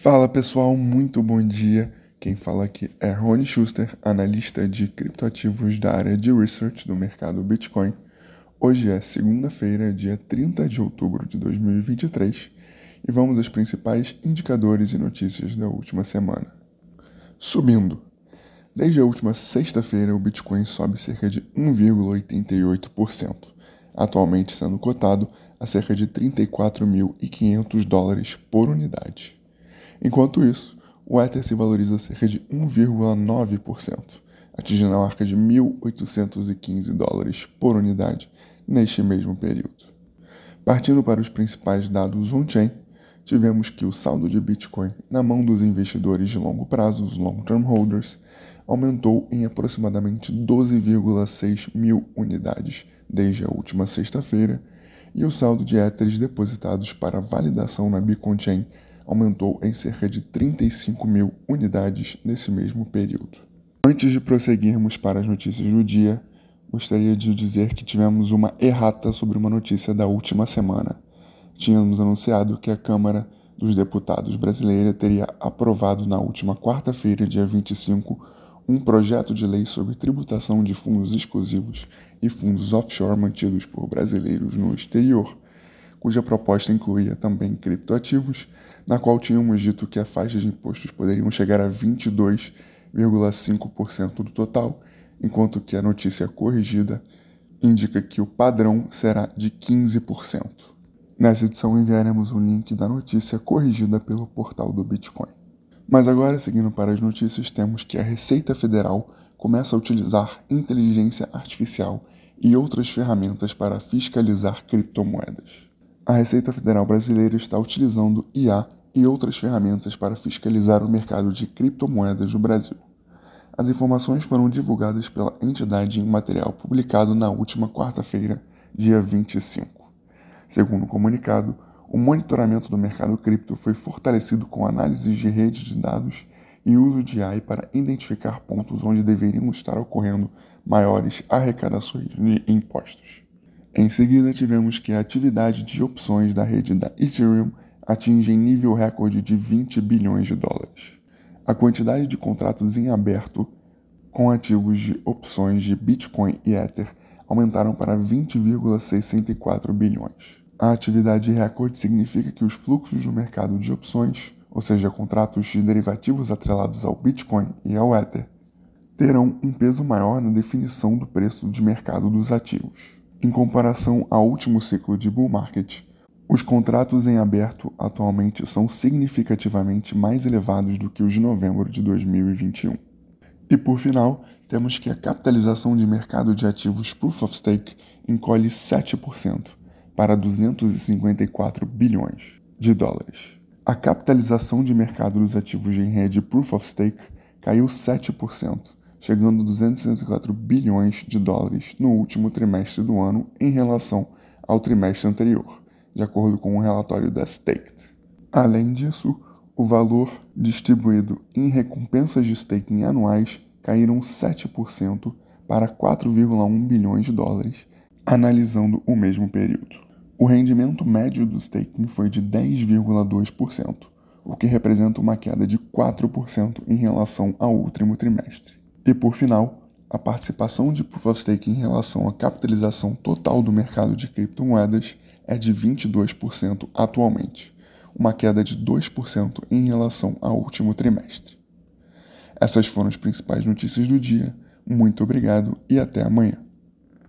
Fala pessoal, muito bom dia. Quem fala aqui é Rony Schuster, analista de criptoativos da área de research do mercado Bitcoin. Hoje é segunda-feira, dia 30 de outubro de 2023, e vamos aos principais indicadores e notícias da última semana. Subindo. Desde a última sexta-feira, o Bitcoin sobe cerca de 1,88%, atualmente sendo cotado a cerca de 34.500 dólares por unidade. Enquanto isso, o Ether se valoriza cerca de 1,9%, atingindo a marca de 1.815 dólares por unidade neste mesmo período. Partindo para os principais dados on-chain, tivemos que o saldo de Bitcoin na mão dos investidores de longo prazo, os long-term holders, aumentou em aproximadamente 12,6 mil unidades desde a última sexta-feira, e o saldo de Ethers depositados para validação na Bitcoin Chain aumentou em cerca de 35 mil unidades nesse mesmo período. Antes de prosseguirmos para as notícias do dia, gostaria de dizer que tivemos uma errata sobre uma notícia da última semana. Tínhamos anunciado que a Câmara dos Deputados brasileira teria aprovado na última quarta-feira, dia 25, um projeto de lei sobre tributação de fundos exclusivos e fundos offshore mantidos por brasileiros no exterior cuja proposta incluía também criptoativos, na qual tínhamos dito que a faixa de impostos poderiam chegar a 22,5% do total, enquanto que a notícia corrigida indica que o padrão será de 15%. Nessa edição enviaremos o link da notícia corrigida pelo portal do Bitcoin. Mas agora, seguindo para as notícias, temos que a Receita Federal começa a utilizar inteligência artificial e outras ferramentas para fiscalizar criptomoedas a Receita Federal Brasileira está utilizando IA e outras ferramentas para fiscalizar o mercado de criptomoedas do Brasil. As informações foram divulgadas pela entidade em um material publicado na última quarta-feira, dia 25. Segundo o comunicado, o monitoramento do mercado cripto foi fortalecido com análises de redes de dados e uso de AI para identificar pontos onde deveriam estar ocorrendo maiores arrecadações de impostos. Em seguida, tivemos que a atividade de opções da rede da Ethereum atinge nível recorde de 20 bilhões de dólares. A quantidade de contratos em aberto com ativos de opções de Bitcoin e Ether aumentaram para 20,64 bilhões. A atividade recorde significa que os fluxos do mercado de opções, ou seja, contratos de derivativos atrelados ao Bitcoin e ao Ether, terão um peso maior na definição do preço de mercado dos ativos. Em comparação ao último ciclo de bull market, os contratos em aberto atualmente são significativamente mais elevados do que os de novembro de 2021. E por final, temos que a capitalização de mercado de ativos Proof of Stake encolhe 7% para 254 bilhões de dólares. A capitalização de mercado dos ativos em rede Proof of Stake caiu 7% chegando a 264 bilhões de dólares no último trimestre do ano em relação ao trimestre anterior, de acordo com o um relatório da Staked. Além disso, o valor distribuído em recompensas de staking anuais caíram 7% para 4,1 bilhões de dólares, analisando o mesmo período. O rendimento médio do staking foi de 10,2%, o que representa uma queda de 4% em relação ao último trimestre. E por final, a participação de Proof of Stake em relação à capitalização total do mercado de criptomoedas é de 22% atualmente, uma queda de 2% em relação ao último trimestre. Essas foram as principais notícias do dia. Muito obrigado e até amanhã.